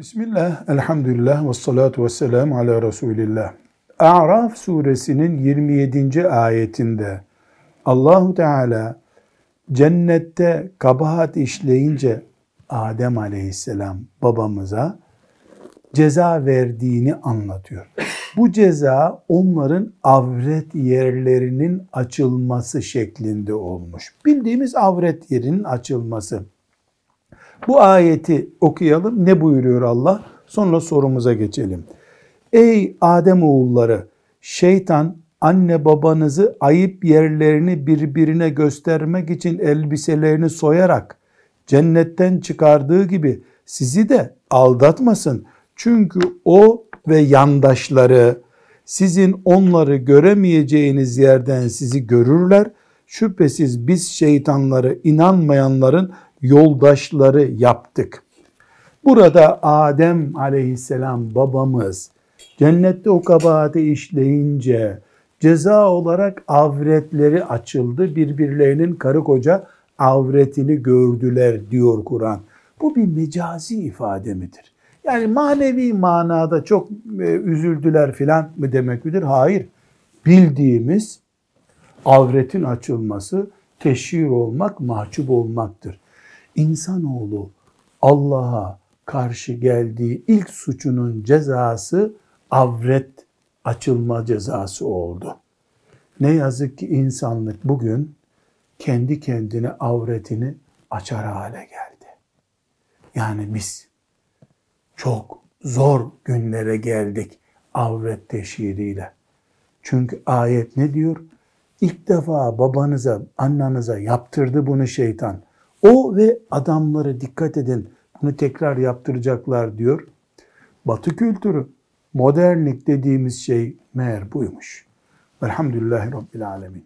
Bismillah, elhamdülillah ve salatu ve selamu ala Resulillah. A'raf suresinin 27. ayetinde Allahu Teala cennette kabahat işleyince Adem aleyhisselam babamıza ceza verdiğini anlatıyor. Bu ceza onların avret yerlerinin açılması şeklinde olmuş. Bildiğimiz avret yerinin açılması. Bu ayeti okuyalım. Ne buyuruyor Allah? Sonra sorumuza geçelim. Ey Adem oğulları, şeytan anne babanızı ayıp yerlerini birbirine göstermek için elbiselerini soyarak cennetten çıkardığı gibi sizi de aldatmasın. Çünkü o ve yandaşları sizin onları göremeyeceğiniz yerden sizi görürler. Şüphesiz biz şeytanları inanmayanların yoldaşları yaptık. Burada Adem aleyhisselam babamız cennette o kabahati işleyince ceza olarak avretleri açıldı. Birbirlerinin karı koca avretini gördüler diyor Kur'an. Bu bir mecazi ifade midir? Yani manevi manada çok e, üzüldüler filan mı demek midir? Hayır. Bildiğimiz avretin açılması teşhir olmak, mahcup olmaktır. İnsanoğlu Allah'a karşı geldiği ilk suçunun cezası avret açılma cezası oldu. Ne yazık ki insanlık bugün kendi kendine avretini açar hale geldi. Yani biz çok zor günlere geldik avret teşhiriyle. Çünkü ayet ne diyor? İlk defa babanıza, annenize yaptırdı bunu şeytan. O ve adamları dikkat edin bunu tekrar yaptıracaklar diyor. Batı kültürü, modernlik dediğimiz şey meğer buymuş. Velhamdülillahi Rabbil Alemin.